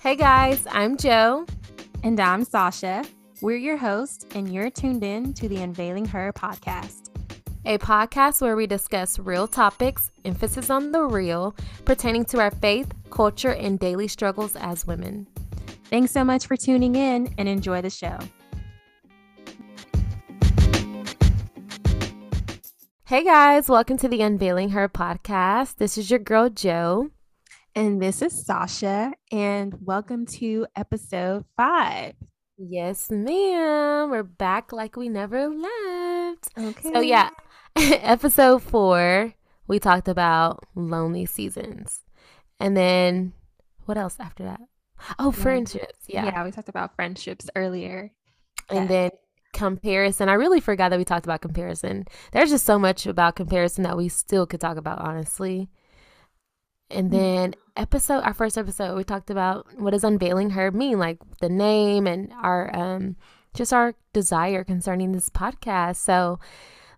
Hey guys, I'm Joe. And I'm Sasha. We're your hosts, and you're tuned in to the Unveiling Her podcast, a podcast where we discuss real topics, emphasis on the real, pertaining to our faith, culture, and daily struggles as women. Thanks so much for tuning in and enjoy the show. Hey guys, welcome to the Unveiling Her podcast. This is your girl, Joe. And this is Sasha, and welcome to episode five. Yes, ma'am. We're back like we never left. Okay. So, yeah, episode four, we talked about lonely seasons. And then what else after that? Oh, friendships. Yeah. Yeah, we talked about friendships earlier. And yeah. then comparison. I really forgot that we talked about comparison. There's just so much about comparison that we still could talk about, honestly. And mm. then episode, our first episode, we talked about what does unveiling her mean, like the name and our um just our desire concerning this podcast. So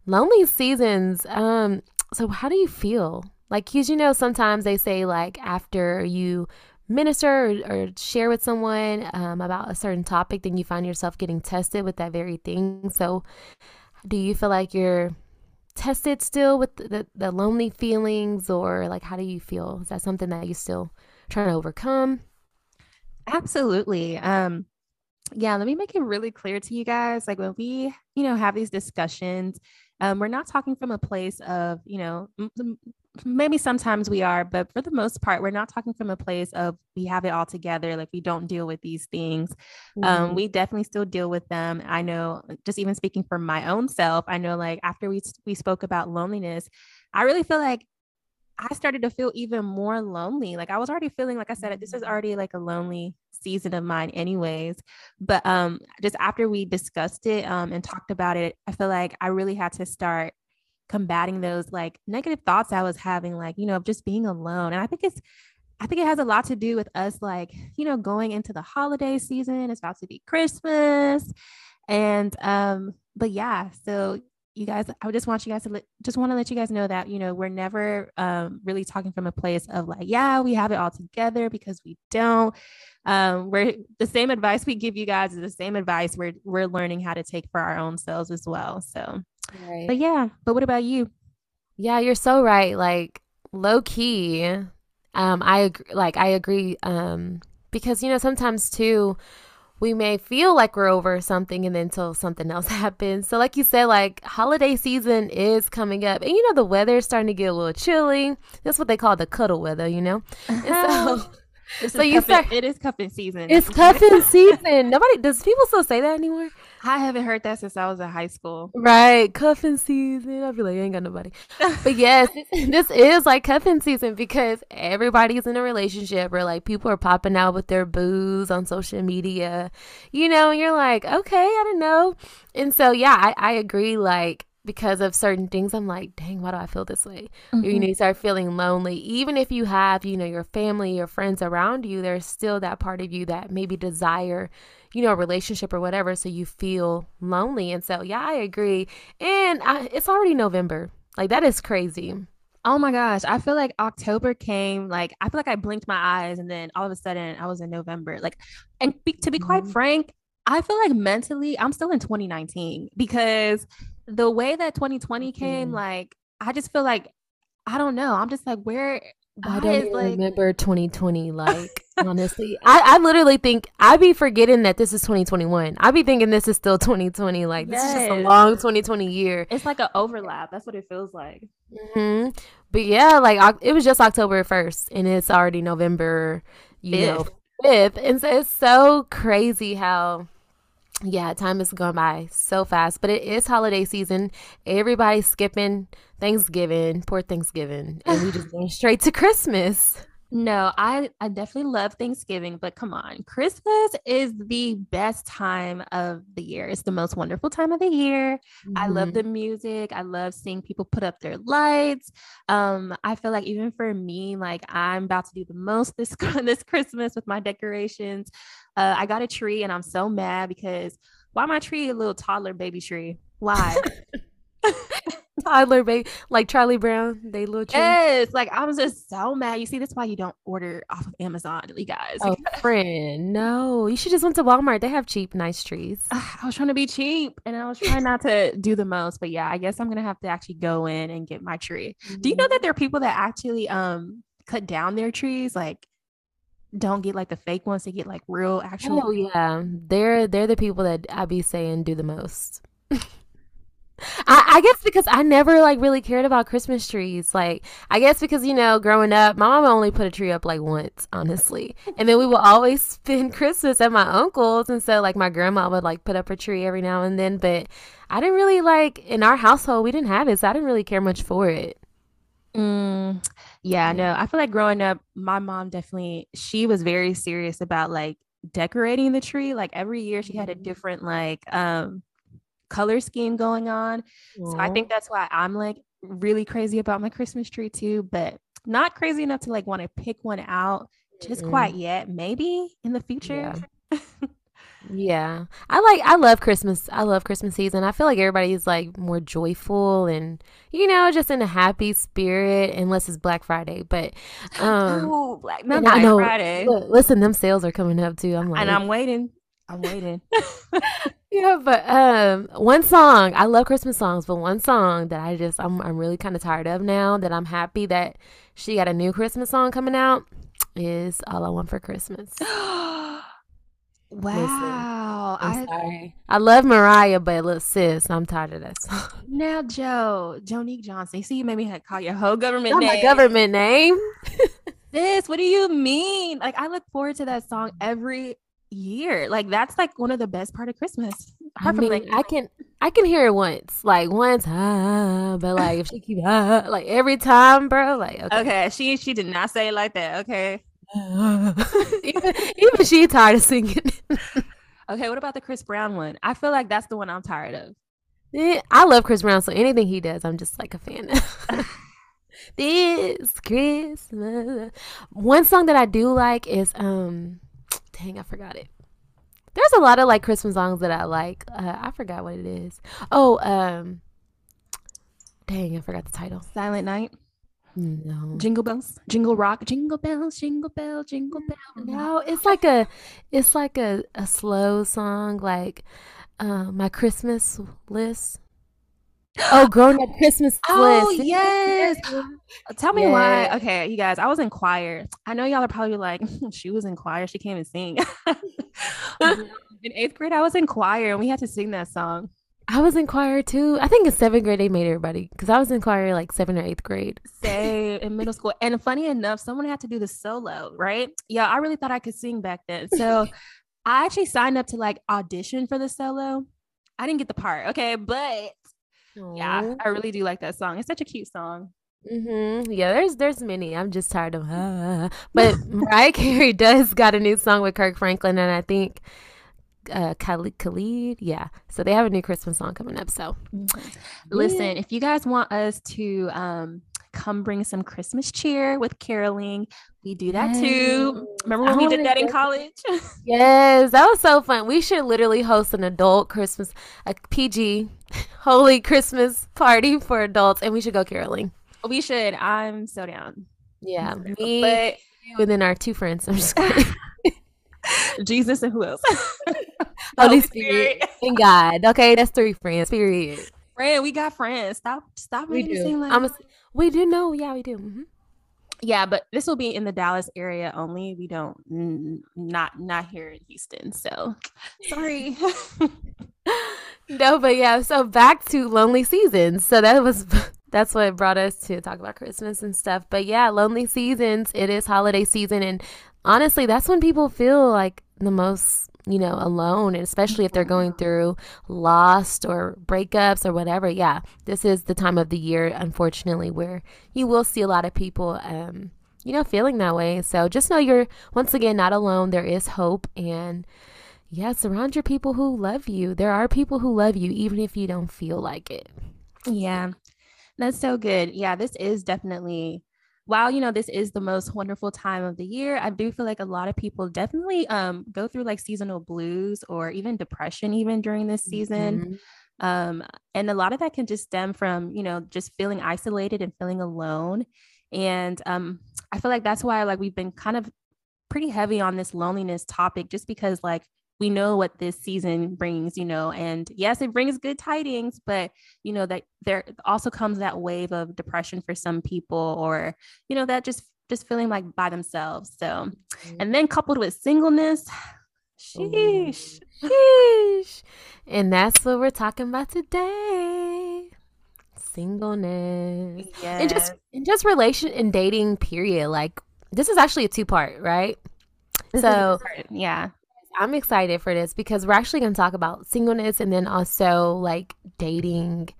lonely seasons. Um, so how do you feel? Like, cause you know, sometimes they say like after you minister or, or share with someone um, about a certain topic, then you find yourself getting tested with that very thing. So, do you feel like you're tested still with the, the, lonely feelings or like how do you feel? Is that something that you still trying to overcome? Absolutely. Um yeah let me make it really clear to you guys like when we you know have these discussions um, we're not talking from a place of you know m- maybe sometimes we are, but for the most part, we're not talking from a place of we have it all together. Like we don't deal with these things. Um, mm-hmm. Um, we definitely still deal with them. I know, just even speaking for my own self, I know like after we we spoke about loneliness, I really feel like I started to feel even more lonely. Like I was already feeling, like I said, this is mm-hmm. already like a lonely season of mine, anyways. But um, just after we discussed it um, and talked about it, I feel like I really had to start combating those like negative thoughts I was having, like, you know, of just being alone. And I think it's, I think it has a lot to do with us, like, you know, going into the holiday season. It's about to be Christmas. And, um, but yeah, so you guys, I just want you guys to just want to let you guys know that, you know, we're never um, really talking from a place of like, yeah, we have it all together because we don't. Um, we're the same advice we give you guys is the same advice we're, we're learning how to take for our own selves as well. So, Right. But yeah, but what about you? Yeah, you're so right. Like low key, um, I agree. Like I agree. Um, because you know sometimes too, we may feel like we're over something and then until something else happens. So like you said, like holiday season is coming up, and you know the weather is starting to get a little chilly. That's what they call the cuddle weather, you know. And so. so you cuffing, start, it is cuffing season. It's cuffing season. Nobody does people still say that anymore? I haven't heard that since I was in high school. Right, cuffing season. I'll be like I ain't got nobody. But yes, this is like cuffing season because everybody's in a relationship or like people are popping out with their boos on social media, you know, and you're like, okay, I don't know. And so yeah, I, I agree. Like because of certain things i'm like dang why do i feel this way mm-hmm. you know you start feeling lonely even if you have you know your family your friends around you there's still that part of you that maybe desire you know a relationship or whatever so you feel lonely and so yeah i agree and I, it's already november like that is crazy Oh my gosh. I feel like October came, like, I feel like I blinked my eyes and then all of a sudden I was in November. Like, and be, to be quite mm-hmm. frank, I feel like mentally I'm still in 2019 because the way that 2020 came, mm-hmm. like I just feel like I don't know. I'm just like, where I don't even like... remember 2020. Like honestly, I, I literally think I be forgetting that this is 2021. I be thinking this is still 2020. Like yes. this is just a long 2020 year. It's like an overlap. That's what it feels like. Mm-hmm. But yeah, like it was just October 1st, and it's already November. You fifth. know, fifth, and so it's so crazy how yeah, time is going by so fast, but it is holiday season. Everybody's skipping Thanksgiving, poor Thanksgiving, and we just going straight to Christmas. No, I I definitely love Thanksgiving, but come on, Christmas is the best time of the year. It's the most wonderful time of the year. Mm-hmm. I love mm-hmm. the music. I love seeing people put up their lights. Um, I feel like even for me, like I'm about to do the most this this Christmas with my decorations. Uh, I got a tree, and I'm so mad because why my tree a little toddler baby tree? Why? toddler baby, like Charlie Brown, they little tree. Yes, like I was just so mad. You see, that's why you don't order off of Amazon, you guys. Oh, friend, no, you should just went to Walmart. They have cheap, nice trees. I was trying to be cheap, and I was trying not to do the most. But yeah, I guess I'm gonna have to actually go in and get my tree. Mm-hmm. Do you know mm-hmm. that there are people that actually um cut down their trees, like don't get like the fake ones, they get like real actual. Oh yeah, they're they're the people that I be saying do the most. I, I, guess because I never like really cared about Christmas trees. Like I guess because you know, growing up, my mom only put a tree up like once, honestly, and then we would always spend Christmas at my uncle's, and so like my grandma would like put up a tree every now and then. But I didn't really like in our household we didn't have it, so I didn't really care much for it. Mm, yeah, no, I feel like growing up, my mom definitely she was very serious about like decorating the tree. Like every year, she had a mm-hmm. different like um color scheme going on. So I think that's why I'm like really crazy about my Christmas tree too, but not crazy enough to like want to pick one out just mm quite yet. Maybe in the future. Yeah. yeah. I like I love Christmas. I love Christmas season. I feel like everybody's like more joyful and you know, just in a happy spirit unless it's Black Friday. But um Ooh, Black, Black Friday. listen, them sales are coming up too. I'm like And I'm waiting. I'm waiting. yeah, but um, one song I love Christmas songs, but one song that I just I'm I'm really kind of tired of now that I'm happy that she got a new Christmas song coming out is "All I Want for Christmas." wow, I'm I, sorry. I love Mariah, but look, sis, I'm tired of that song. Now, Joe, Jonique Johnson. See, you made me call your whole government Not name. My government name. this, what do you mean? Like, I look forward to that song every year. Like that's like one of the best part of Christmas. I mean, like, I can I can hear it once, like once, ah, but like if she keep ah, like every time, bro, like okay. okay, she she did not say it like that. Okay, even, even she tired of singing. okay, what about the Chris Brown one? I feel like that's the one I'm tired of. Yeah, I love Chris Brown, so anything he does, I'm just like a fan. this Christmas. One song that I do like is um dang, I forgot it. There's a lot of like Christmas songs that I like. Uh, I forgot what it is. Oh, um, dang, I forgot the title. Silent Night. No. Jingle bells, jingle rock, jingle bells, jingle bell, jingle bell. No, it's like a, it's like a, a slow song, like, uh, my Christmas list. Oh, grown up Christmas oh, list. yes. Uh, tell me yeah. why. Okay, you guys, I was in choir. I know y'all are probably like, she was in choir. She came and sing. in eighth grade, I was in choir and we had to sing that song. I was in choir too. I think in seventh grade they made everybody because I was in choir like seventh or eighth grade. Say in middle school. And funny enough, someone had to do the solo, right? Yeah, I really thought I could sing back then. So I actually signed up to like audition for the solo. I didn't get the part, okay, but Aww. Yeah, I really do like that song. It's such a cute song. Mm-hmm. Yeah, there's there's many. I'm just tired of, uh, but Mariah Carey does got a new song with Kirk Franklin, and I think uh Khalid, Khalid, yeah. So they have a new Christmas song coming up. So mm-hmm. listen, yeah. if you guys want us to um come bring some Christmas cheer with caroling. We do that too. Remember when we did that in college? yes, that was so fun. We should literally host an adult Christmas, a PG, holy Christmas party for adults, and we should go caroling. We should. I'm so down. Yeah, me but, and then our two friends. I'm just. Jesus and who else? Holy Spirit. Spirit and God. Okay, that's three friends. Period. Friend, we got friends. Stop, stop we do. like I'm a, we do know. Yeah, we do. Mm-hmm. Yeah, but this will be in the Dallas area only. We don't n- not not here in Houston. So sorry. no, but yeah. So back to Lonely Seasons. So that was that's what brought us to talk about Christmas and stuff. But yeah, Lonely Seasons. It is holiday season, and honestly, that's when people feel like the most you know, alone, and especially if they're going through lost or breakups or whatever. Yeah, this is the time of the year, unfortunately, where you will see a lot of people, um, you know, feeling that way. So just know you're, once again, not alone. There is hope. And yeah, surround your people who love you. There are people who love you, even if you don't feel like it. Yeah, that's so good. Yeah, this is definitely while you know this is the most wonderful time of the year i do feel like a lot of people definitely um, go through like seasonal blues or even depression even during this season mm-hmm. Um, and a lot of that can just stem from, you know, just feeling isolated and feeling alone. And um, I feel like that's why like we've been kind of pretty heavy on this loneliness topic just because like we know what this season brings, you know, and yes, it brings good tidings, but you know that there also comes that wave of depression for some people, or you know that just just feeling like by themselves. So, mm-hmm. and then coupled with singleness, sheesh, sheesh, and that's what we're talking about today. Singleness, yes. and just and just relation and dating. Period. Like this is actually a two part, right? This so yeah I'm excited for this because we're actually going to talk about singleness and then also like dating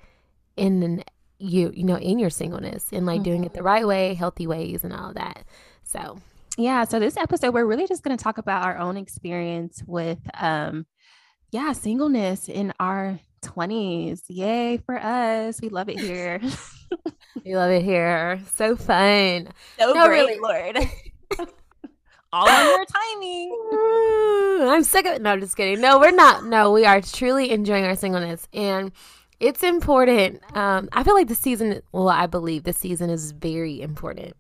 in you, you know, in your singleness and like mm-hmm. doing it the mm-hmm. right way, healthy ways, and all of that. So, yeah. So, this episode, we're really just going to talk about our own experience with, um, yeah, singleness in our 20s. Yay for us. We love it here. we love it here. So fun. So no, great, really. Lord. all on your timing. I'm sick of it. No, I'm just kidding. No, we're not. No, we are truly enjoying our singleness. And it's important. Um, I feel like the season, well, I believe the season is very important.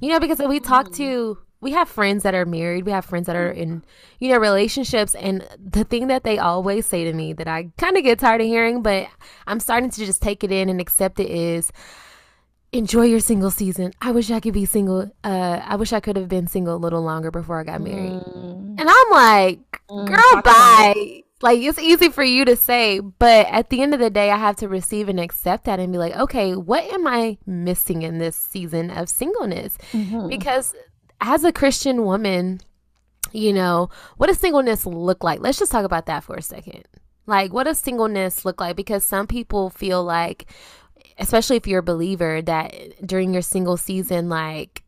You know, because we talk to, we have friends that are married, we have friends that are in, you know, relationships. And the thing that they always say to me that I kind of get tired of hearing, but I'm starting to just take it in and accept it is, enjoy your single season. I wish I could be single. Uh, I wish I could have been single a little longer before I got married. Mm. And I'm like, mm, girl, bye. Like it's easy for you to say, but at the end of the day, I have to receive and accept that and be like, okay, what am I missing in this season of singleness? Mm-hmm. Because as a Christian woman, you know, what does singleness look like? Let's just talk about that for a second. Like, what does singleness look like? Because some people feel like especially if you're a believer that during your single season like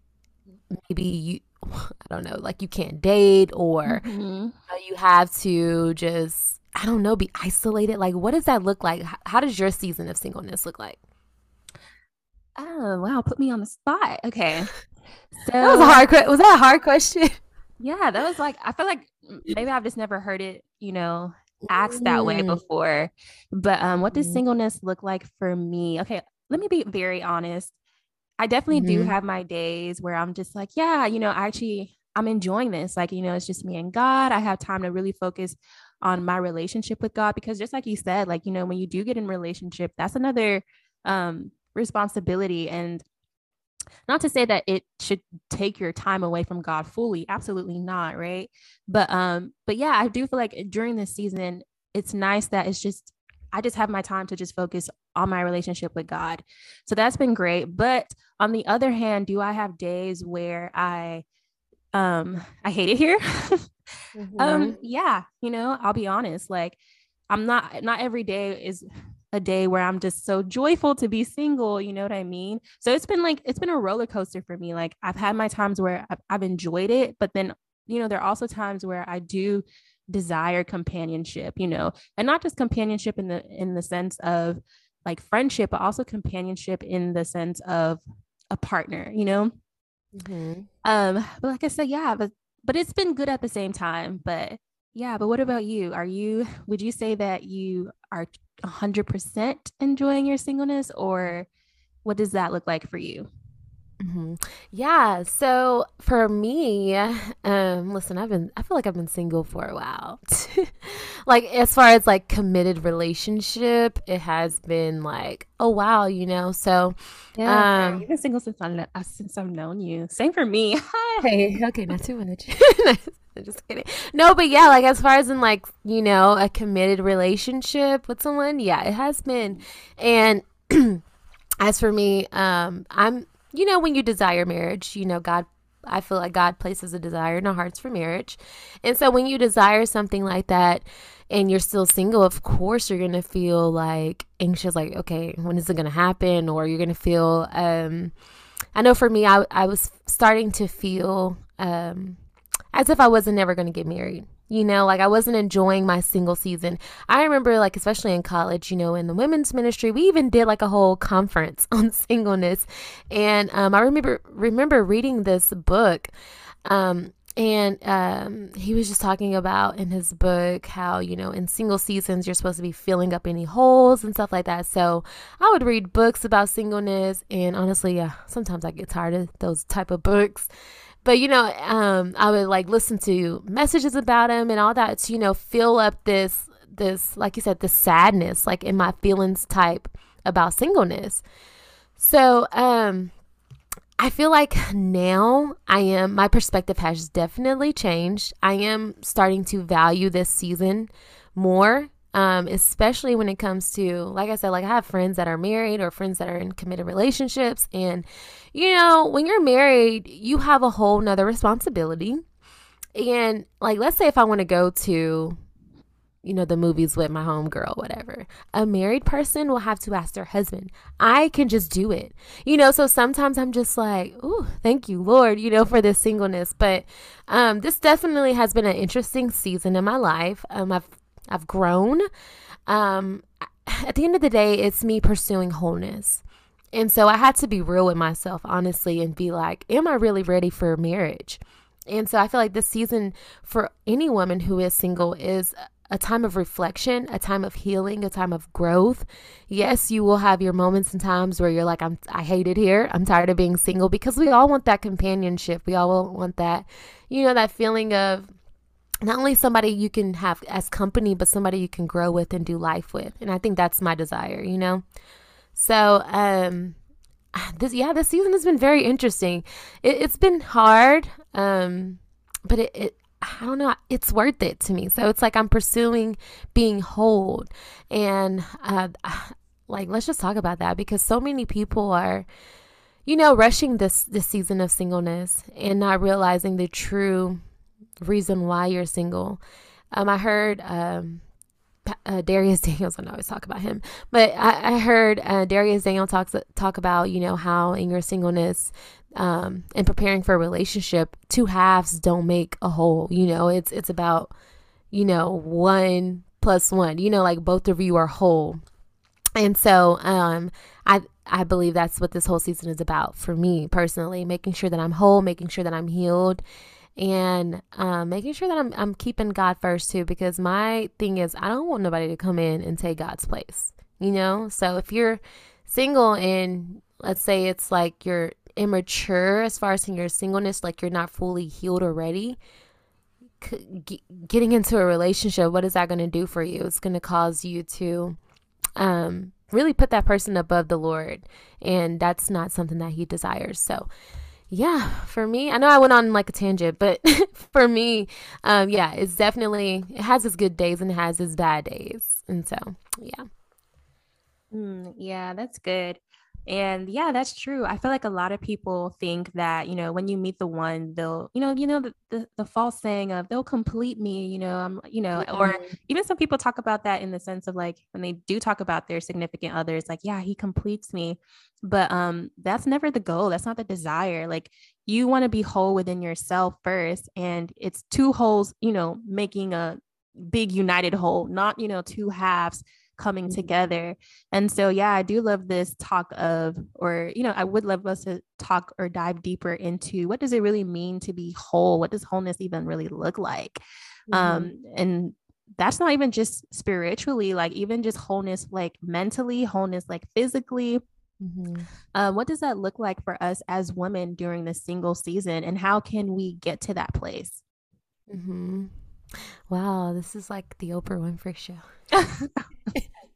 maybe you I don't know, like you can't date or mm-hmm. you have to just I don't know, be isolated. Like what does that look like? How does your season of singleness look like? Oh, wow, put me on the spot. Okay. So That was a hard was that a hard question? Yeah, that was like I feel like maybe I've just never heard it, you know, asked that way mm. before. But um, what does mm. singleness look like for me? Okay, let me be very honest. I definitely mm-hmm. do have my days where I'm just like, yeah, you know, I actually I'm enjoying this. Like, you know, it's just me and God. I have time to really focus on my relationship with God because just like you said, like, you know, when you do get in relationship, that's another um responsibility and not to say that it should take your time away from God fully, absolutely not, right? But um but yeah, I do feel like during this season it's nice that it's just I just have my time to just focus on my relationship with God. So that's been great, but on the other hand, do I have days where I um I hate it here? mm-hmm. Um yeah, you know, I'll be honest, like I'm not not every day is a day where I'm just so joyful to be single. You know what I mean? So it's been like, it's been a roller coaster for me. Like I've had my times where I've, I've enjoyed it, but then, you know, there are also times where I do desire companionship, you know, and not just companionship in the, in the sense of like friendship, but also companionship in the sense of a partner, you know? Mm-hmm. Um, but like I said, yeah, but, but it's been good at the same time, but yeah, but what about you? Are you, would you say that you are 100% enjoying your singleness, or what does that look like for you? Mm-hmm. Yeah. So for me, um, listen, I've been, I feel like I've been single for a while. like, as far as like committed relationship, it has been like, oh, wow, you know? So, yeah, um, you've been single since, I, uh, since I've known you. Same for me. hey, okay, not too much. just kidding. No, but yeah, like as far as in like, you know, a committed relationship with someone, yeah, it has been. And as for me, um, I'm you know, when you desire marriage, you know, God I feel like God places a desire in our hearts for marriage. And so when you desire something like that and you're still single, of course you're going to feel like anxious like, okay, when is it going to happen or you're going to feel um I know for me I I was starting to feel um as if I wasn't never going to get married. You know, like I wasn't enjoying my single season. I remember, like, especially in college, you know, in the women's ministry, we even did like a whole conference on singleness. And um, I remember remember reading this book. Um, and um, he was just talking about in his book how you know in single seasons you're supposed to be filling up any holes and stuff like that so i would read books about singleness and honestly yeah sometimes i get tired of those type of books but you know um, i would like listen to messages about him and all that to you know fill up this this like you said the sadness like in my feelings type about singleness so um I feel like now I am, my perspective has definitely changed. I am starting to value this season more, um, especially when it comes to, like I said, like I have friends that are married or friends that are in committed relationships. And, you know, when you're married, you have a whole nother responsibility. And, like, let's say if I want to go to you know, the movies with my homegirl, whatever. A married person will have to ask their husband. I can just do it. You know, so sometimes I'm just like, oh, thank you, Lord, you know, for this singleness. But um, this definitely has been an interesting season in my life. Um, I've I've grown. Um, at the end of the day, it's me pursuing wholeness. And so I had to be real with myself, honestly, and be like, am I really ready for marriage? And so I feel like this season for any woman who is single is a time of reflection, a time of healing, a time of growth. Yes, you will have your moments and times where you're like, I'm, I hate it here. I'm tired of being single because we all want that companionship. We all want that, you know, that feeling of not only somebody you can have as company, but somebody you can grow with and do life with. And I think that's my desire, you know? So, um, this, yeah, this season has been very interesting. It, has been hard. Um, but it, it I don't know, it's worth it to me. So it's like I'm pursuing being whole. And uh, like, let's just talk about that because so many people are, you know, rushing this this season of singleness and not realizing the true reason why you're single. Um, I heard um, uh, Dharius Daniels. I always talk about him, but I, I heard uh, Dharius Daniel talks talk about you know how in your singleness um, and preparing for a relationship, two halves don't make a whole. You know, it's it's about you know one plus one. You know, like both of you are whole, and so um, I I believe that's what this whole season is about for me personally, making sure that I'm whole, making sure that I'm healed, and um, making sure that I'm I'm keeping God first too. Because my thing is, I don't want nobody to come in and take God's place. You know, so if you're single and let's say it's like you're immature as far as in your singleness, like you're not fully healed already, getting into a relationship, what is that going to do for you? It's going to cause you to um, really put that person above the Lord. And that's not something that He desires. So, yeah, for me, I know I went on like a tangent, but for me, um, yeah, it's definitely, it has its good days and it has its bad days. And so, yeah. Mm, yeah, that's good. And yeah, that's true. I feel like a lot of people think that, you know, when you meet the one, they'll, you know, you know, the, the, the false saying of they'll complete me, you know, I'm, you know, mm-hmm. or even some people talk about that in the sense of like when they do talk about their significant others, like, yeah, he completes me. But um, that's never the goal. That's not the desire. Like you want to be whole within yourself first. And it's two holes, you know, making a big united whole, not, you know, two halves coming mm-hmm. together. And so, yeah, I do love this talk of, or, you know, I would love us to talk or dive deeper into what does it really mean to be whole? What does wholeness even really look like? Mm-hmm. Um, and that's not even just spiritually, like even just wholeness, like mentally, wholeness, like physically. Mm-hmm. Uh, what does that look like for us as women during the single season? And how can we get to that place? Mm-hmm. Wow, this is like the Oprah Winfrey show.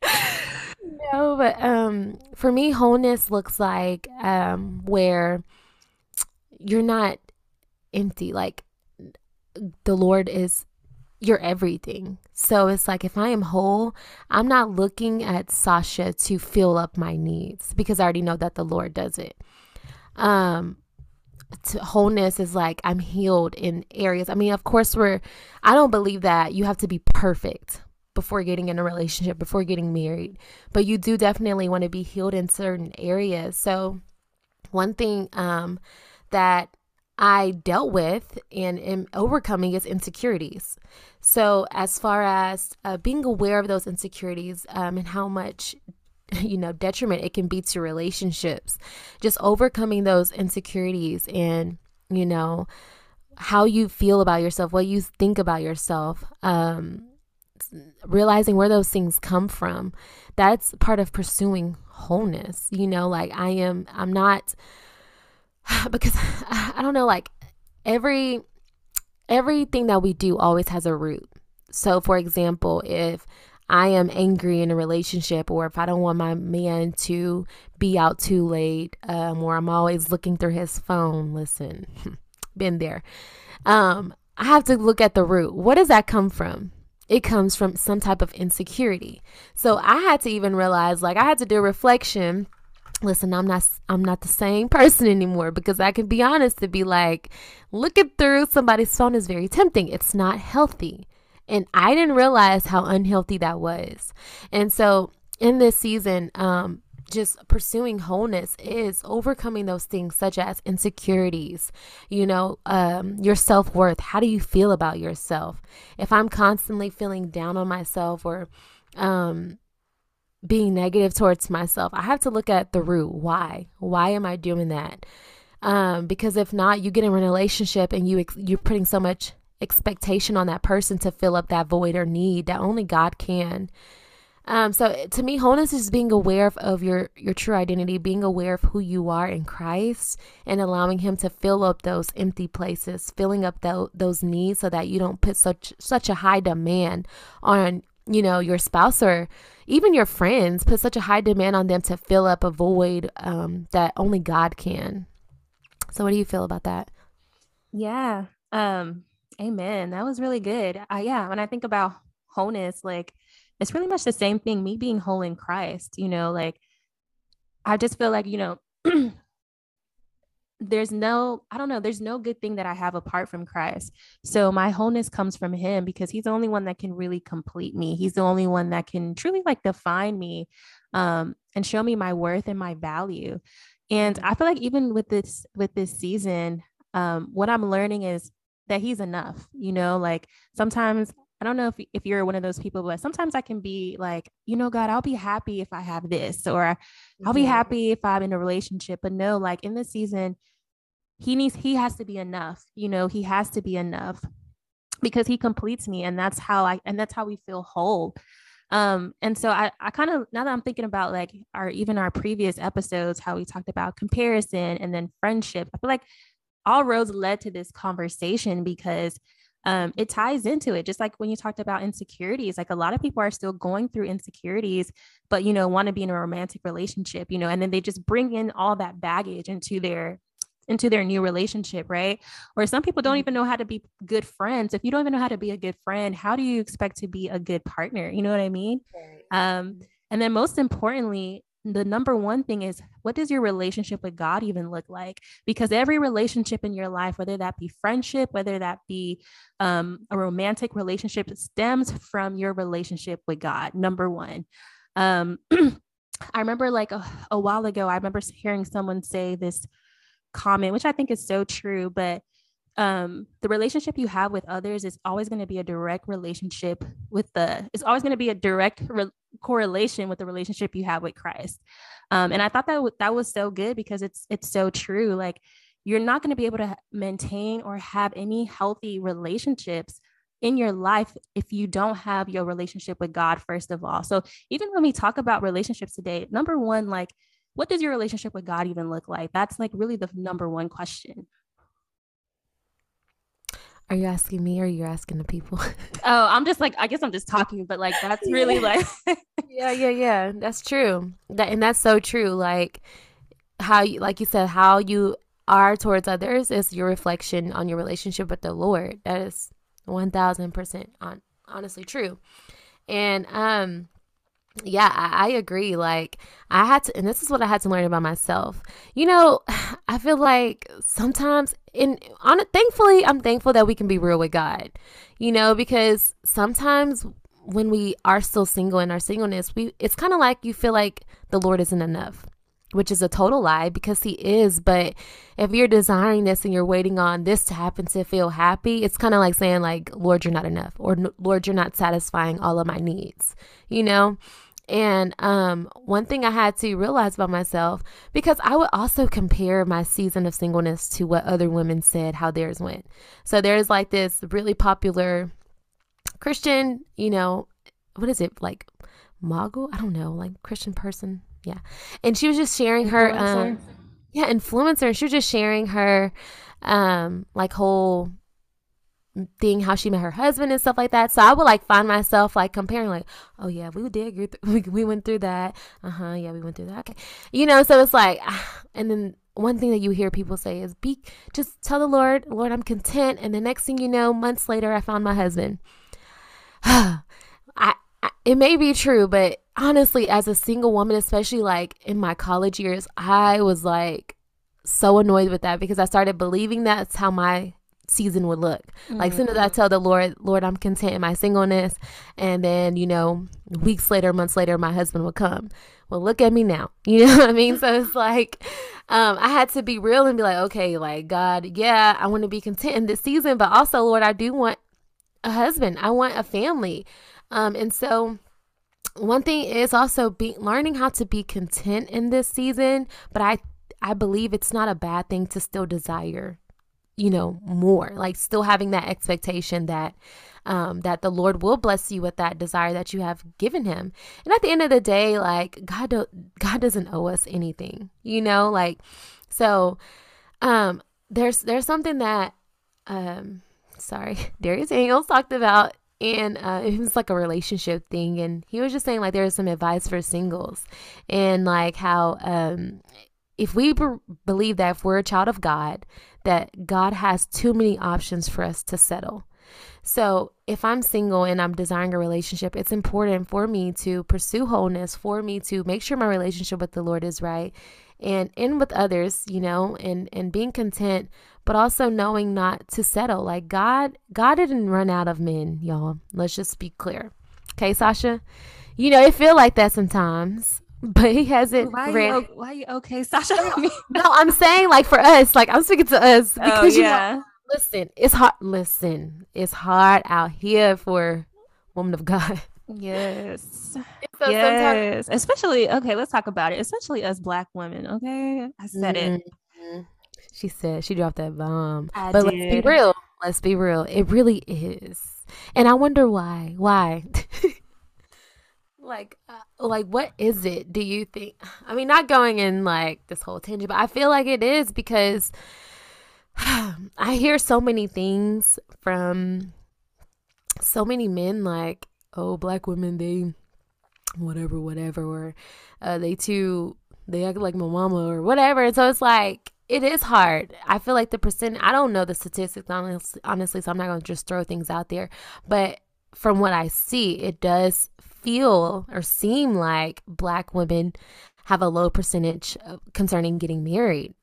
no, but um, for me, wholeness looks like um, where you're not empty. Like the Lord is your everything. So it's like if I am whole, I'm not looking at Sasha to fill up my needs because I already know that the Lord does it. Um, wholeness is like I'm healed in areas. I mean, of course, we're, I don't believe that you have to be perfect before getting in a relationship, before getting married, but you do definitely want to be healed in certain areas. So, one thing um, that I dealt with and am overcoming is insecurities. So, as far as uh, being aware of those insecurities um, and how much you know detriment it can be to relationships just overcoming those insecurities and you know how you feel about yourself, what you think about yourself, um, realizing where those things come from. That's part of pursuing wholeness. You know, like I am, I'm not, because I don't know, like every, everything that we do always has a root. So, for example, if I am angry in a relationship, or if I don't want my man to be out too late, um, or I'm always looking through his phone, listen, been there. Um, I have to look at the root. What does that come from? It comes from some type of insecurity. So I had to even realize, like, I had to do a reflection listen i'm not i'm not the same person anymore because i can be honest to be like looking through somebody's phone is very tempting it's not healthy and I didn't realize how unhealthy that was. And so in this season, um, just pursuing wholeness is overcoming those things such as insecurities, you know, um, your self worth. How do you feel about yourself? If I'm constantly feeling down on myself or um, being negative towards myself, I have to look at the root. Why? Why am I doing that? Um, because if not, you get in a relationship and you you're putting so much expectation on that person to fill up that void or need that only God can. Um, so to me, wholeness is being aware of, of your your true identity, being aware of who you are in Christ, and allowing Him to fill up those empty places, filling up th- those needs, so that you don't put such such a high demand on you know your spouse or even your friends. Put such a high demand on them to fill up a void um, that only God can. So, what do you feel about that? Yeah. Um, Amen. That was really good. Uh, yeah, when I think about wholeness, like it's really much the same thing. Me being whole in Christ, you know, like I just feel like, you know, there's no, I don't know, there's no good thing that I have apart from Christ. So my wholeness comes from Him because He's the only one that can really complete me. He's the only one that can truly like define me um, and show me my worth and my value. And I feel like even with this with this season, um, what I'm learning is that he's enough you know like sometimes i don't know if, if you're one of those people but sometimes i can be like you know god i'll be happy if i have this or i'll be happy if i'm in a relationship but no like in this season he needs he has to be enough you know he has to be enough because he completes me and that's how i and that's how we feel whole. Um and so i i kind of now that i'm thinking about like our even our previous episodes how we talked about comparison and then friendship i feel like all roads led to this conversation because um, it ties into it. Just like when you talked about insecurities, like a lot of people are still going through insecurities, but you know, want to be in a romantic relationship, you know, and then they just bring in all that baggage into their into their new relationship, right? Or some people don't mm-hmm. even know how to be good friends. If you don't even know how to be a good friend, how do you expect to be a good partner? You know what I mean? Right. Um, and then most importantly, the number one thing is what does your relationship with God even look like? Because every relationship in your life, whether that be friendship, whether that be um, a romantic relationship, stems from your relationship with God. Number one. Um, I remember like a, a while ago, I remember hearing someone say this comment, which I think is so true, but um, the relationship you have with others is always going to be a direct relationship with the it's always going to be a direct re- correlation with the relationship you have with Christ. Um, and I thought that w- that was so good because it's it's so true. Like you're not going to be able to maintain or have any healthy relationships in your life if you don't have your relationship with God first of all. So even when we talk about relationships today, number one, like what does your relationship with God even look like? That's like really the number one question. Are you asking me or are you asking the people? oh, I'm just like I guess I'm just talking, but like that's really like Yeah, yeah, yeah. That's true. That and that's so true. Like how you like you said, how you are towards others is your reflection on your relationship with the Lord. That is one thousand percent on honestly true. And um yeah, I, I, agree. Like, I had to, and this is what I had to learn about myself. You know, I feel like sometimes, in on thankfully, I'm thankful that we can be real with God. You know, because sometimes when we are still single in our singleness, we it's kind of like you feel like the Lord isn't enough which is a total lie because he is. But if you're desiring this and you're waiting on this to happen to feel happy, it's kind of like saying, like, Lord, you're not enough, or Lord, you're not satisfying all of my needs, you know? And um, one thing I had to realize about myself, because I would also compare my season of singleness to what other women said how theirs went. So there's like this really popular Christian, you know, what is it like mogul? I don't know, like Christian person. Yeah. And she was just sharing her um yeah, influencer. And She was just sharing her um like whole thing how she met her husband and stuff like that. So I would like find myself like comparing like, oh yeah, we did we, we went through that. Uh-huh, yeah, we went through that. Okay. You know, so it's like and then one thing that you hear people say is be just tell the Lord, Lord, I'm content and the next thing you know, months later I found my husband. I, I it may be true, but honestly as a single woman, especially like in my college years, I was like so annoyed with that because I started believing that's how my season would look. Mm-hmm. Like, as soon as I mm-hmm. tell the Lord, Lord, I'm content in my singleness, and then, you know, weeks later, months later, my husband would come. Well, look at me now. You know what I mean? so it's like, um, I had to be real and be like, okay, like, God, yeah, I want to be content in this season, but also, Lord, I do want a husband, I want a family. Um, and so, one thing is also be learning how to be content in this season, but I I believe it's not a bad thing to still desire you know more like still having that expectation that um, that the lord will bless you with that desire that you have given him. And at the end of the day like god do- god doesn't owe us anything you know like so um there's there's something that um sorry Dharius Daniels talked about and uh, it was like a relationship thing and he was just saying like there's some advice for singles and like how um if we be- believe that if we're a child of god that God has too many options for us to settle. So, if I'm single and I'm desiring a relationship, it's important for me to pursue wholeness, for me to make sure my relationship with the Lord is right and in with others, you know, and and being content, but also knowing not to settle. Like God, God didn't run out of men, y'all. Let's just be clear. Okay, Sasha? You know, it feel like that sometimes but he hasn't why read. You, why you okay, Sasha? no, I'm saying like for us, like I'm speaking to us oh, because oh, yeah. you know, listen, it's hard. Listen, it's hard out here for woman of God. Yes. So yes. Especially okay, let's talk about it. Especially us black women. Okay, I said mm-hmm. it. She said she dropped that bomb. I but did. let's be real. Let's be real. It really is, and I wonder why. Why? like uh, like what is it do you think i mean not going in like this whole tangent but i feel like it is because i hear so many things from so many men like oh black women they whatever whatever or uh, they too they act like my mama or whatever. And so it's like it is hard. I feel like the percent i don't know the statistics honestly, honestly so i'm not going to just throw things out there but from what i see it does feel or seem like black women have a low percentage concerning getting married.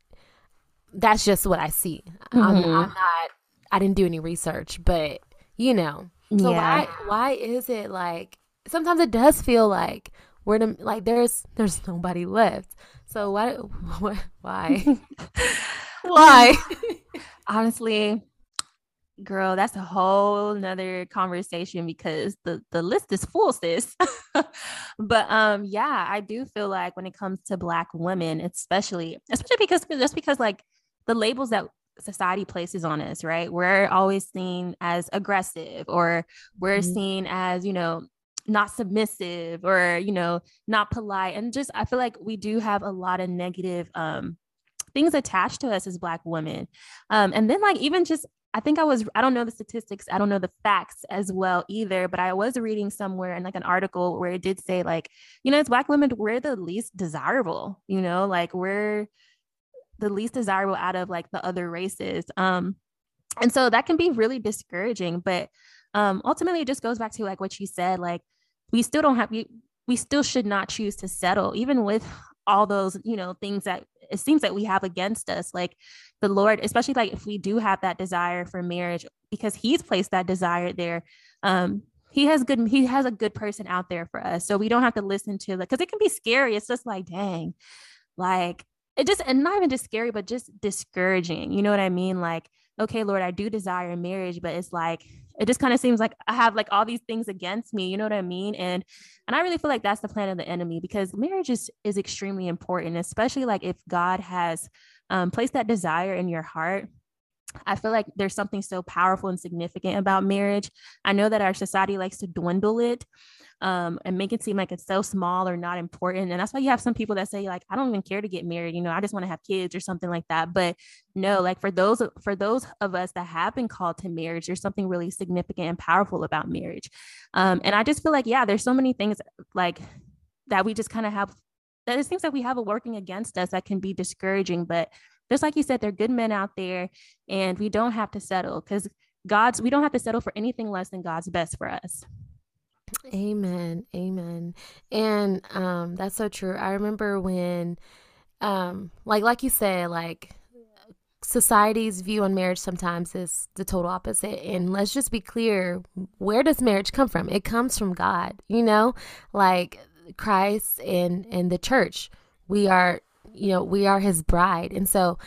That's just what I see. Mm-hmm. I'm, I'm, not. I didn't do any research, but you know. So yeah. why why is it like sometimes it does feel like we're the, like there's there's nobody left. So why why why? Honestly, girl that's a whole nother conversation because the the list is full sis. But um yeah i do feel like when it comes to black women especially especially because just because like the labels that society places on us right? We're always seen as aggressive or we're mm-hmm. seen as you know not submissive or you know not polite. And just i feel like we do have a lot of negative um things attached to us as black women. Um and then like even just I think I was, I don't know the statistics, I don't know the facts as well either, but I was reading somewhere in like an article where it did say, like, you know, as Black women, we're the least desirable, you know, like we're the least desirable out of like the other races. Um, and so that can be really discouraging, but um, ultimately it just goes back to like what you said, like, we still don't have, we, we still should not choose to settle, even with all those, you know, things that it seems that we have against us. Like the Lord, especially like if we do have that desire for marriage, because He's placed that desire there. Um, he has good he has a good person out there for us so we don't have to listen to like because it can be scary it's just like dang like it just and not even just scary but just discouraging you know what i mean like okay lord i do desire marriage but it's like it just kind of seems like I have like all these things against me. You know what I mean? And and I really feel like that's the plan of the enemy because marriage is is extremely important, especially like if God has um, placed that desire in your heart I feel like there's something so powerful and significant about marriage. I know that our society likes to dwindle it um, and make it seem like it's so small or not important. And that's why you have some people that say, like, I don't even care to get married, you know, I just want to have kids or something like that. But no, like for those for those of us that have been called to marriage, there's something really significant and powerful about marriage. Um, and I just feel like, yeah, there's so many things like that we just kind of have that it seems like we have a working against us that can be discouraging, but just like you said, there are good men out there, and we don't have to settle because God's, we don't have to settle for anything less than God's best for us. Amen. Amen. And um that's so true. I remember when um like like you said like society's view on marriage sometimes is the total opposite and let's just be clear where does marriage come from it comes from god you know like christ and and the church we are you know, we are his bride. And so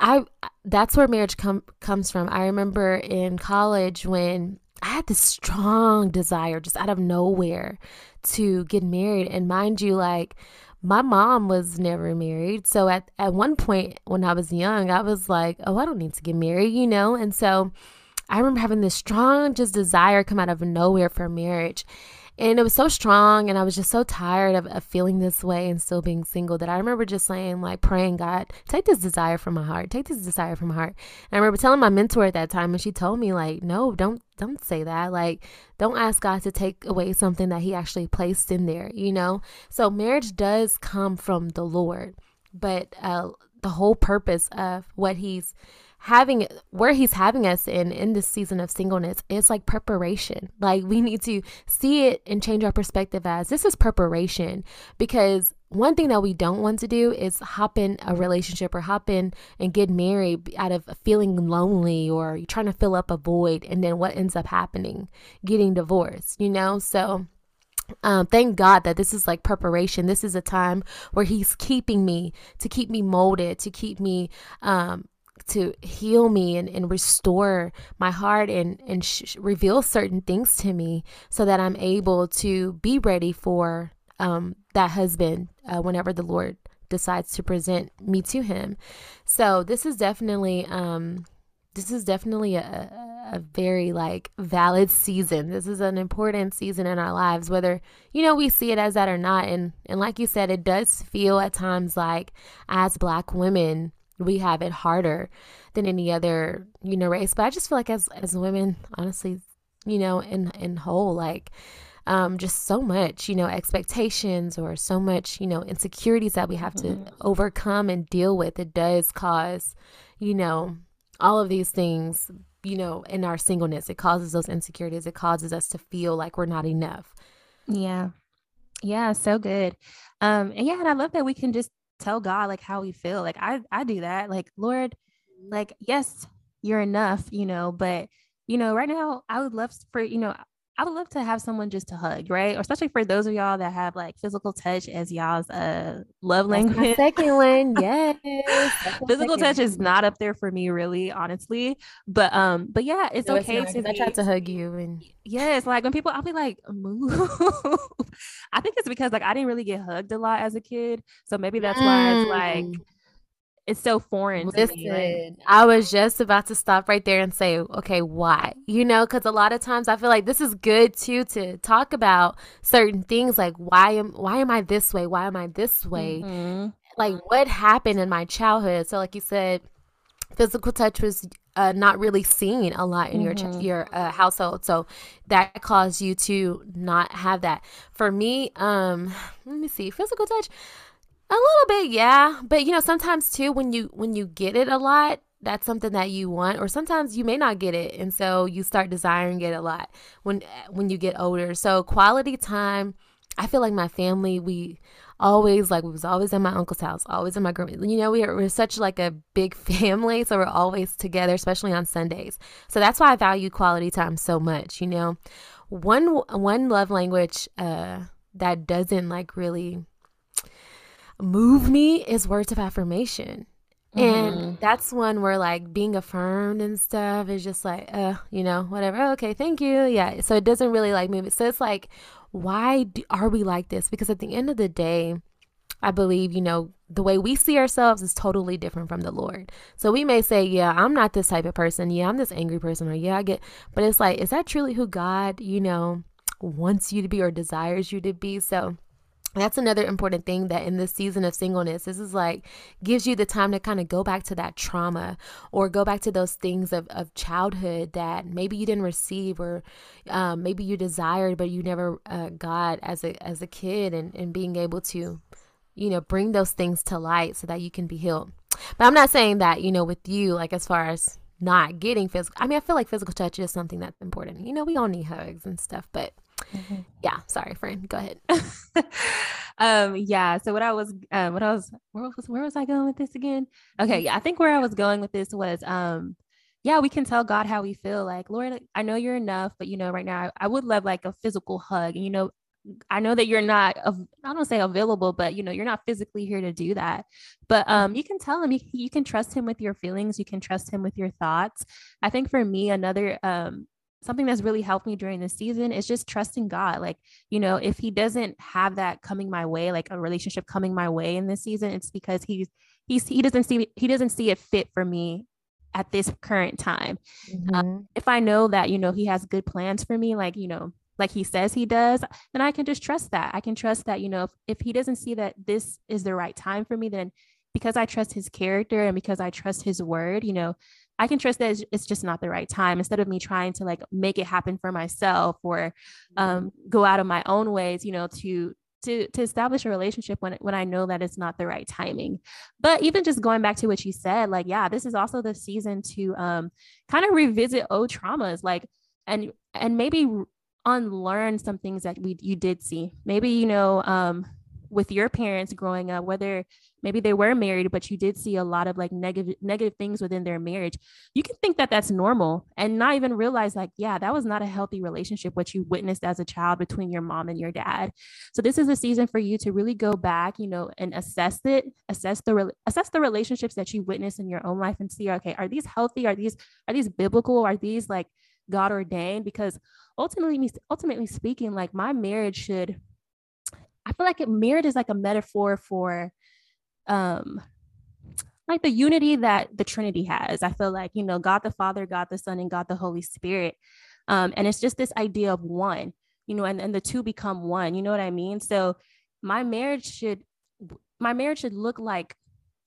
I that's where marriage com- comes from. I remember in college when I had this strong desire just out of nowhere to get married and mind you like my mom was never married. So at at one point when I was young, I was like, "Oh, I don't need to get married," you know? And so I remember having this strong just desire come out of nowhere for marriage. And it was so strong, and I was just so tired of, of, feeling this way and still being single that I remember just saying, like, praying, God, take this desire from my heart, take this desire from my heart. And I remember telling my mentor at that time, and she told me, like, no, don't don't say that. Like, don't ask God to take away something that He actually placed in there, you know? So marriage does come from the Lord, but uh, the whole purpose of what He's having where he's having us in in this season of singleness is like preparation. Like we need to see it and change our perspective as this is preparation. Because one thing that we don't want to do is hop in a relationship or hop in and get married out of feeling lonely or trying to fill up a void and then what ends up happening? Getting divorced you know? So um, thank God that this is like preparation. This is a time where He's keeping me to keep me molded, to keep me um, to heal me and, and restore my heart and, and sh- reveal certain things to me so that I'm able to be ready for um, that husband uh, whenever the Lord decides to present me to him. So this is definitely um, this is definitely a, a very like valid season. This is an important season in our lives, whether you know we see it as that or not. And and like you said, it does feel at times like as black women we have it harder than any other you know race but i just feel like as as women honestly you know in in whole like um, just so much, you know, expectations or so much, you know, insecurities that we have to mm-hmm. overcome and deal with. It does cause, you know, all of these things, you know, in our singleness. It causes those insecurities. It causes us to feel like we're not enough. Yeah. Yeah. So good. Um, and yeah, and I love that we can just tell God like how we feel. Like I I do that. Like Lord, mm-hmm. like yes, you're enough, you know, but you know, right now I would love for, you know, I would love to have someone just to hug, right? Or especially for those of y'all that have like physical touch as y'all's uh love language. second one, yes. physical touch is not up there for me, really, honestly. But um, but yeah, it's no, okay it's to. I tried to hug you, and yes, like when people, I'll be like, move. I think it's because like I didn't really get hugged a lot as a kid, so maybe that's mm. why it's like mm it's so foreign Listen, I was just about to stop right there and say, okay, why? You know, because a lot of times I feel like this is good too to talk about certain things like why am why am I this way? Why am I this way? Mm-hmm. Like what happened in my childhood? So, like you said, physical touch was uh, not really seen a lot in mm-hmm. your your uh, household, so that caused you to not have that. For me, um, let me see, physical touch a little bit, yeah. But you know, sometimes too when you when you get it a lot, that's something that you want or sometimes you may not get it and so you start desiring it a lot when when you get older. So quality time, I feel like my family we always like we was always at my uncle's house, always in my grandma. You know, we are, we're such like a big family, so we're always together, especially on Sundays. So that's why I value quality time so much. You know, one one love language uh, that doesn't like really move me is words of affirmation. And mm-hmm. that's one where like being affirmed and stuff is just like, uh, you know, whatever. Okay, thank you. Yeah. So it doesn't really like move it. So it's like, why do, are we like this? Because at the end of the day, I believe, you know, the way we see ourselves is totally different from the Lord. So we may say, yeah, I'm not this type of person. Yeah, I'm this angry person. Or yeah, I get, but it's like, is that truly who God, you know, wants you to be or desires you to be? So that's another important thing that in this season of singleness this is like gives you the time to kind of go back to that trauma or go back to those things of, of childhood that maybe you didn't receive or um, maybe you desired but you never uh, got as a as a kid and, and being able to you know, bring those things to light so that you can be healed. But I'm not saying that, you know, with you, like as far as not getting physical, I mean, I feel like physical touch is something that's important. You know, we all need hugs and stuff, but mm-hmm. yeah, sorry, friend, go ahead. um, yeah. So what I was, um, what I was, where was, where was I going with this again? Okay. Yeah. I think where I was going with this was, um, yeah, we can tell God how we feel. Like, Lord, I know you're enough, but you know, right now I, I would love like a physical hug. And you know, I know that you're not, I don't say available, but you know, you're not physically here to do that. But um, you can tell him, you, you can trust him with your feelings. You can trust him with your thoughts. I think for me, another, um, something that's really helped me during this season is just trusting God. Like, you know, if he doesn't have that coming my way, like a relationship coming my way in this season, it's because he's, he's, he doesn't see, he doesn't see it fit for me at this current time. Mm-hmm. Um, if I know that, you know, he has good plans for me, like, you know, like he says he does, then I can just trust that. I can trust that, you know, if, if he doesn't see that this is the right time for me, then because I trust his character and because I trust his word, you know, I can trust that it's just not the right time instead of me trying to like make it happen for myself or um, mm-hmm. go out of my own ways, you know, to to to establish a relationship when when I know that it's not the right timing. But even just going back to what you said, like yeah, this is also the season to um kind of revisit old traumas, like and and maybe unlearn some things that we you did see. Maybe you know um, with your parents growing up, whether maybe they were married, but you did see a lot of like negative negative things within their marriage. You can think that that's normal and not even realize like, yeah, that was not a healthy relationship what you witnessed as a child between your mom and your dad. So this is a season for you to really go back, you know, and assess it, assess the re- assess the relationships that you witnessed in your own life and see, okay, are these healthy? Are these are these biblical? Are these like God ordained? Because ultimately me ultimately speaking like my marriage should i feel like it, marriage is like a metaphor for um like the unity that the trinity has. I feel like you know god the father god the son and god the holy spirit um and it's just this idea of one you know and, and the two become one you know what i mean? So my marriage should my marriage should look like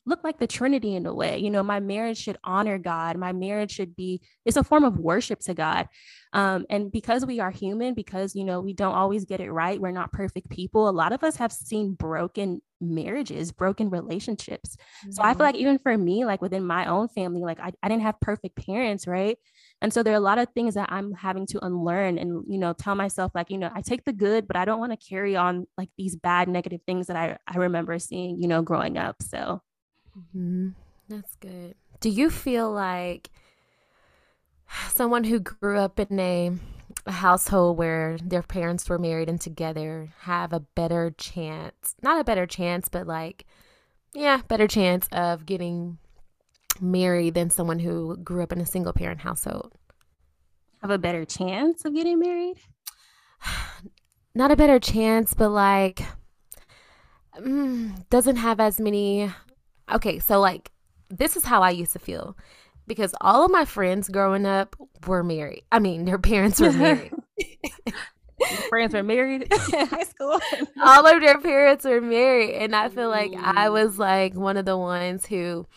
look like the Trinity in a way. You know, my marriage should honor God. My marriage should be, it's a form of worship to God. Um, and because we are human, because, you know, we don't always get it right, we're not perfect people. A lot of us have seen broken marriages, broken relationships. Mm-hmm. So I feel mm-hmm. like even for me, like within my own family, like I, I didn't have perfect parents, right? And so there are a lot of things that I'm having to unlearn and, you know, tell myself like, you know, I take the good, but I don't want to carry on like these bad negative things that I, I remember seeing, you know, growing up. So Mm-hmm. That's good. Do you feel like someone who grew up in a, a household where their parents were married and together have a better chance? Not a better chance, but like, yeah, better chance of getting married than someone who grew up in a single parent household? Have a better chance of getting married? Not a better chance, but like, mm, doesn't have as many okay, so like this is how I used to feel because all of my friends growing up were married. I mean, their parents were married. friends were married in high school. all of their parents were married, and I feel like I was like one of the ones who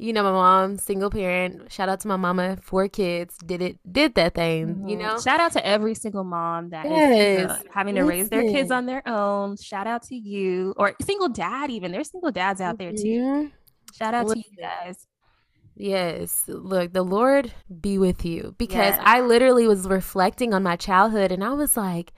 you know, my mom, single parent. Shout out to my mama, four kids. Did it, did that thing. Mm-hmm. You know. Shout out to every single mom that yes. is uh, having to Listen. raise their kids on their own. Shout out to you, or single dad. Even there's single dads out there too. Mm-hmm. Shout out Listen. to you guys. Yes. Look, the Lord be with you because yes. I literally was reflecting on my childhood and I was like,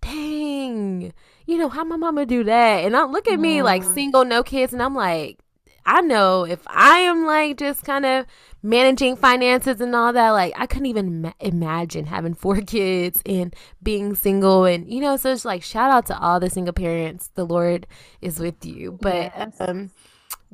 dang, you know, how my mama do that? And I look at me like mm-hmm. single, no kids, and I'm like, I know if I am like just kind of managing finances and all that, like I couldn't even ma- imagine having four kids and being single. And, you know, so it's like shout out to all the single parents. The Lord is with you. But, yes. um,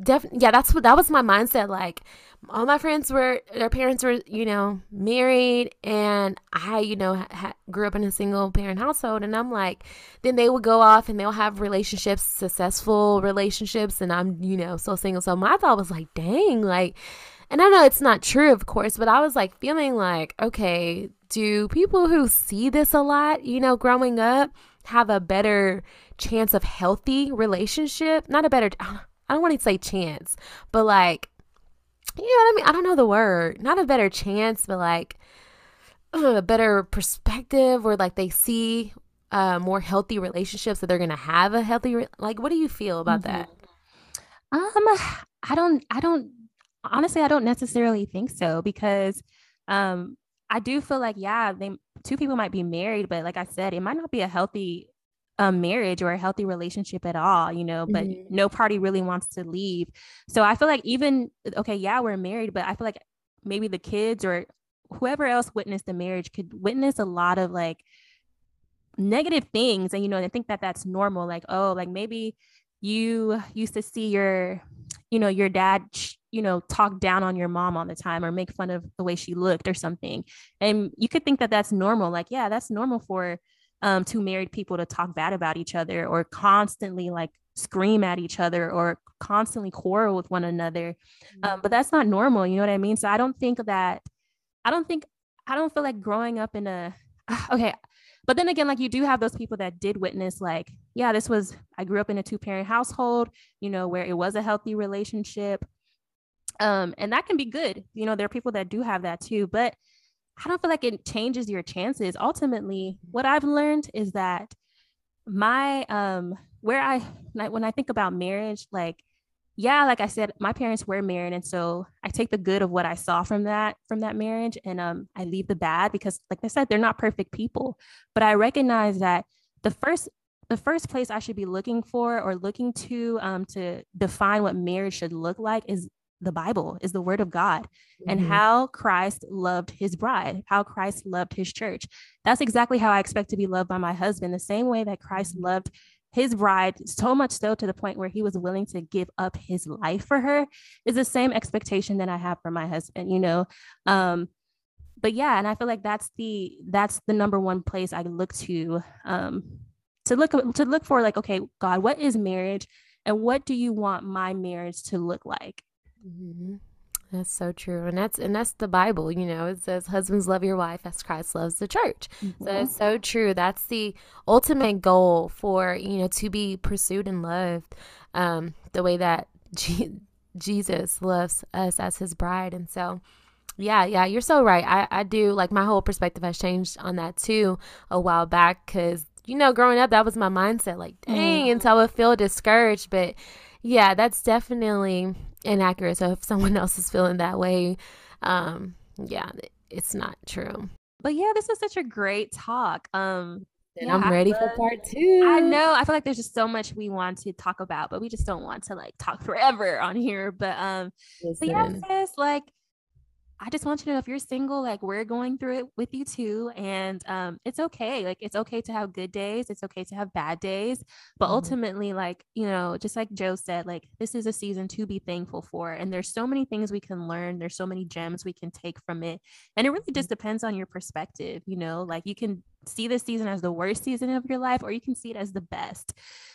definitely yeah that's what that was my mindset like all my friends were their parents were you know married and i you know ha- grew up in a single parent household and i'm like then they would go off and they'll have relationships successful relationships and i'm you know so single. So my thought was like dang like and i know it's not true of course but i was like feeling like okay do people who see this a lot you know growing up have a better chance of healthy relationship? Not a better I don't want to say chance, but like, you know what I mean? I don't know the word. Not a better chance, but like a better perspective where like they see uh, more healthy relationships that they're going to have a healthy, re- like, what do you feel about mm-hmm. that? Um, I don't, I don't, honestly, I don't necessarily think so because, um, I do feel like, yeah, they, two people might be married, but like I said, it might not be a healthy a marriage or a healthy relationship at all, you know, but mm-hmm. no party really wants to leave. So I feel like even okay, yeah, we're married, but I feel like maybe the kids or whoever else witnessed the marriage could witness a lot of like negative things and you know, I think that that's normal like oh, like maybe you used to see your you know, your dad you know, talk down on your mom all the time or make fun of the way she looked or something. And you could think that that's normal. Like, yeah, that's normal for um, two married people to talk bad about each other or constantly like scream at each other or constantly quarrel with one another. Um, mm-hmm. but that's not normal. You know what I mean? So I don't think that, I don't think, I don't feel like growing up in a, okay. But then again, like you do have those people that did witness, like, yeah, this was, I grew up in a two parent household, you know, where it was a healthy relationship. Um, and that can be good. You know, there are people that do have that too. But I don't feel like it changes your chances. Ultimately, what I've learned is that my um where I when I think about marriage, like yeah, like I said, my parents were married, and so I take the good of what I saw from that from that marriage, and um I leave the bad because, like I said, they're not perfect people. But I recognize that the first the first place I should be looking for or looking to um to define what marriage should look like is the Bible, is the word of God, mm-hmm. and how Christ loved his bride, how Christ loved his church. That's exactly how I expect to be loved by my husband, the same way that Christ mm-hmm. loved his bride so much so to the point where he was willing to give up his life for her is the same expectation that I have for my husband, you know. Um, but yeah, and I feel like that's the that's the number one place I look to um to look to look for like okay, God, what is marriage and what do you want my marriage to look like? Mm-hmm. That's so true, and that's and that's the Bible. You know, it says, "Husbands love your wife as Christ loves the church." Mm-hmm. So it's so true. That's the ultimate goal for you know to be pursued and loved, um, the way that Jesus loves us as His bride. And so, yeah, yeah, you're so right. I I do like my whole perspective has changed on that too a while back because you know growing up that was my mindset. Like, dang, mm-hmm. until I would feel discouraged, but yeah, that's definitely inaccurate. So if someone else is feeling that way, um, yeah, it's not true. But yeah, this was such a great talk. Um, yeah, I'm ready for part two. I know. I feel like there's just so much we want to talk about, but we just don't want to like talk forever on here. But um, Listen. but yeah, sis, like I just want you to know if you're single, like we're going through it with you too. And um, it's okay. Like it's okay to have good days. It's okay to have bad days. But mm-hmm. ultimately, like, you know, just like Joe said, like this is a season to be thankful for. And there's so many things we can learn. There's so many gems we can take from it. And it really just mm-hmm. depends on your perspective, you know, like you can see this season as the worst season of your life, or you can see it as the best.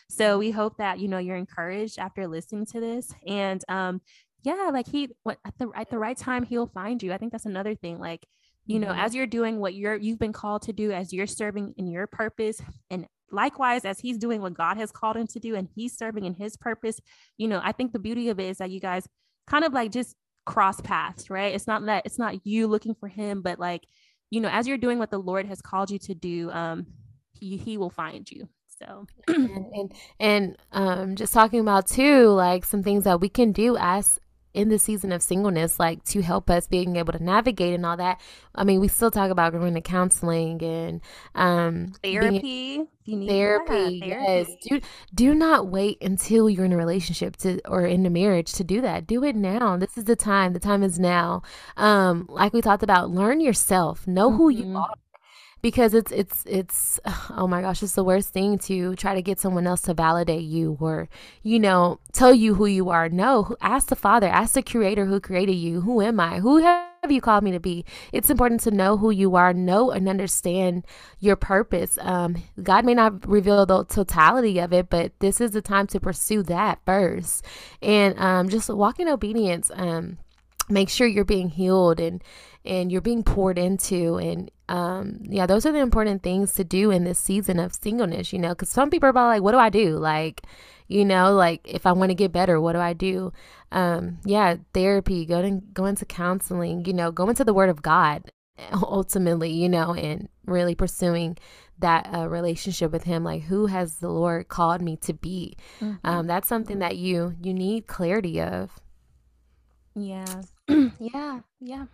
So we hope that, you know, you're encouraged after listening to this. And um, yeah, like he what at the at the right time he'll find you. I think that's another thing. Like, you know, mm-hmm. as you're doing what you're you've been called to do, as you're serving in your purpose, and likewise as he's doing what God has called him to do, and he's serving in his purpose, you know, I think the beauty of it is that you guys kind of like just cross paths, right? It's not that it's not you looking for him, but like, you know, as you're doing what the Lord has called you to do, um, he he will find you. So and and, and um just talking about too like some things that we can do as in the season of singleness, like to help us being able to navigate and all that. I mean, we still talk about going to counseling and um, therapy. Being, therapy, yeah, yes. Do do not wait until you're in a relationship to or in a marriage to do that. Do it now. This is the time. The time is now. Um, like we talked about, learn yourself. Know mm-hmm. who you mm-hmm. are because it's it's it's oh my gosh it's the worst thing to try to get someone else to validate you or you know tell you who you are. No ask the father ask the creator who created you. Who am i? Who have you called me to be? It's important to know who you are know and understand your purpose. Um, god may not reveal the totality of it but this is the time to pursue that first. And um, just walk in obedience. Um, make sure you're being healed and and you're being poured into and um yeah those are the important things to do in this season of singleness you know because some people are like what do i do? Like you know like if i want to get better what do i do? Um yeah therapy go to go into counseling you know go into the word of god ultimately you know and really pursuing that uh, relationship with him like who has the lord called me to be? Mm-hmm. um that's something that you you need clarity of. Yeah. Yeah yeah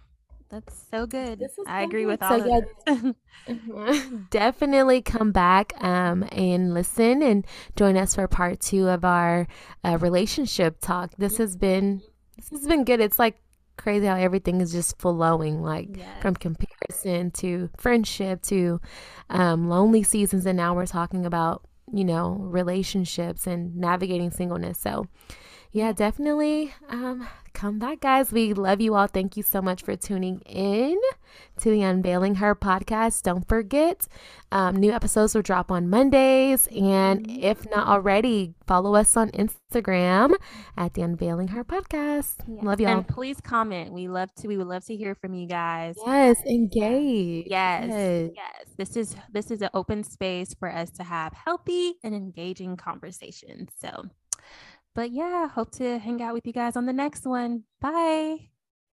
that's so good. I agree with all so, yeah, definitely come back um, and listen and join us for part two of our uh, relationship talk. This has been this has been good. It's like crazy how everything is just flowing, like yes. from comparison to friendship to um, lonely seasons, and now we're talking about you know relationships and navigating singleness. So yeah, definitely um, come back, guys. We love you all. Thank you so much for tuning in to the Unveiling Her podcast. Don't forget, um, new episodes will drop on Mondays. And if not already, follow us on Instagram at the Unveiling Her podcast. Yes. Love y'all. And please comment. We love to. We would love to hear from you guys. Yes, engage. Yes, yes. yes. This is this is an open space for us to have healthy and engaging conversations. So but yeah, hope to hang out with you guys on the next one. Bye.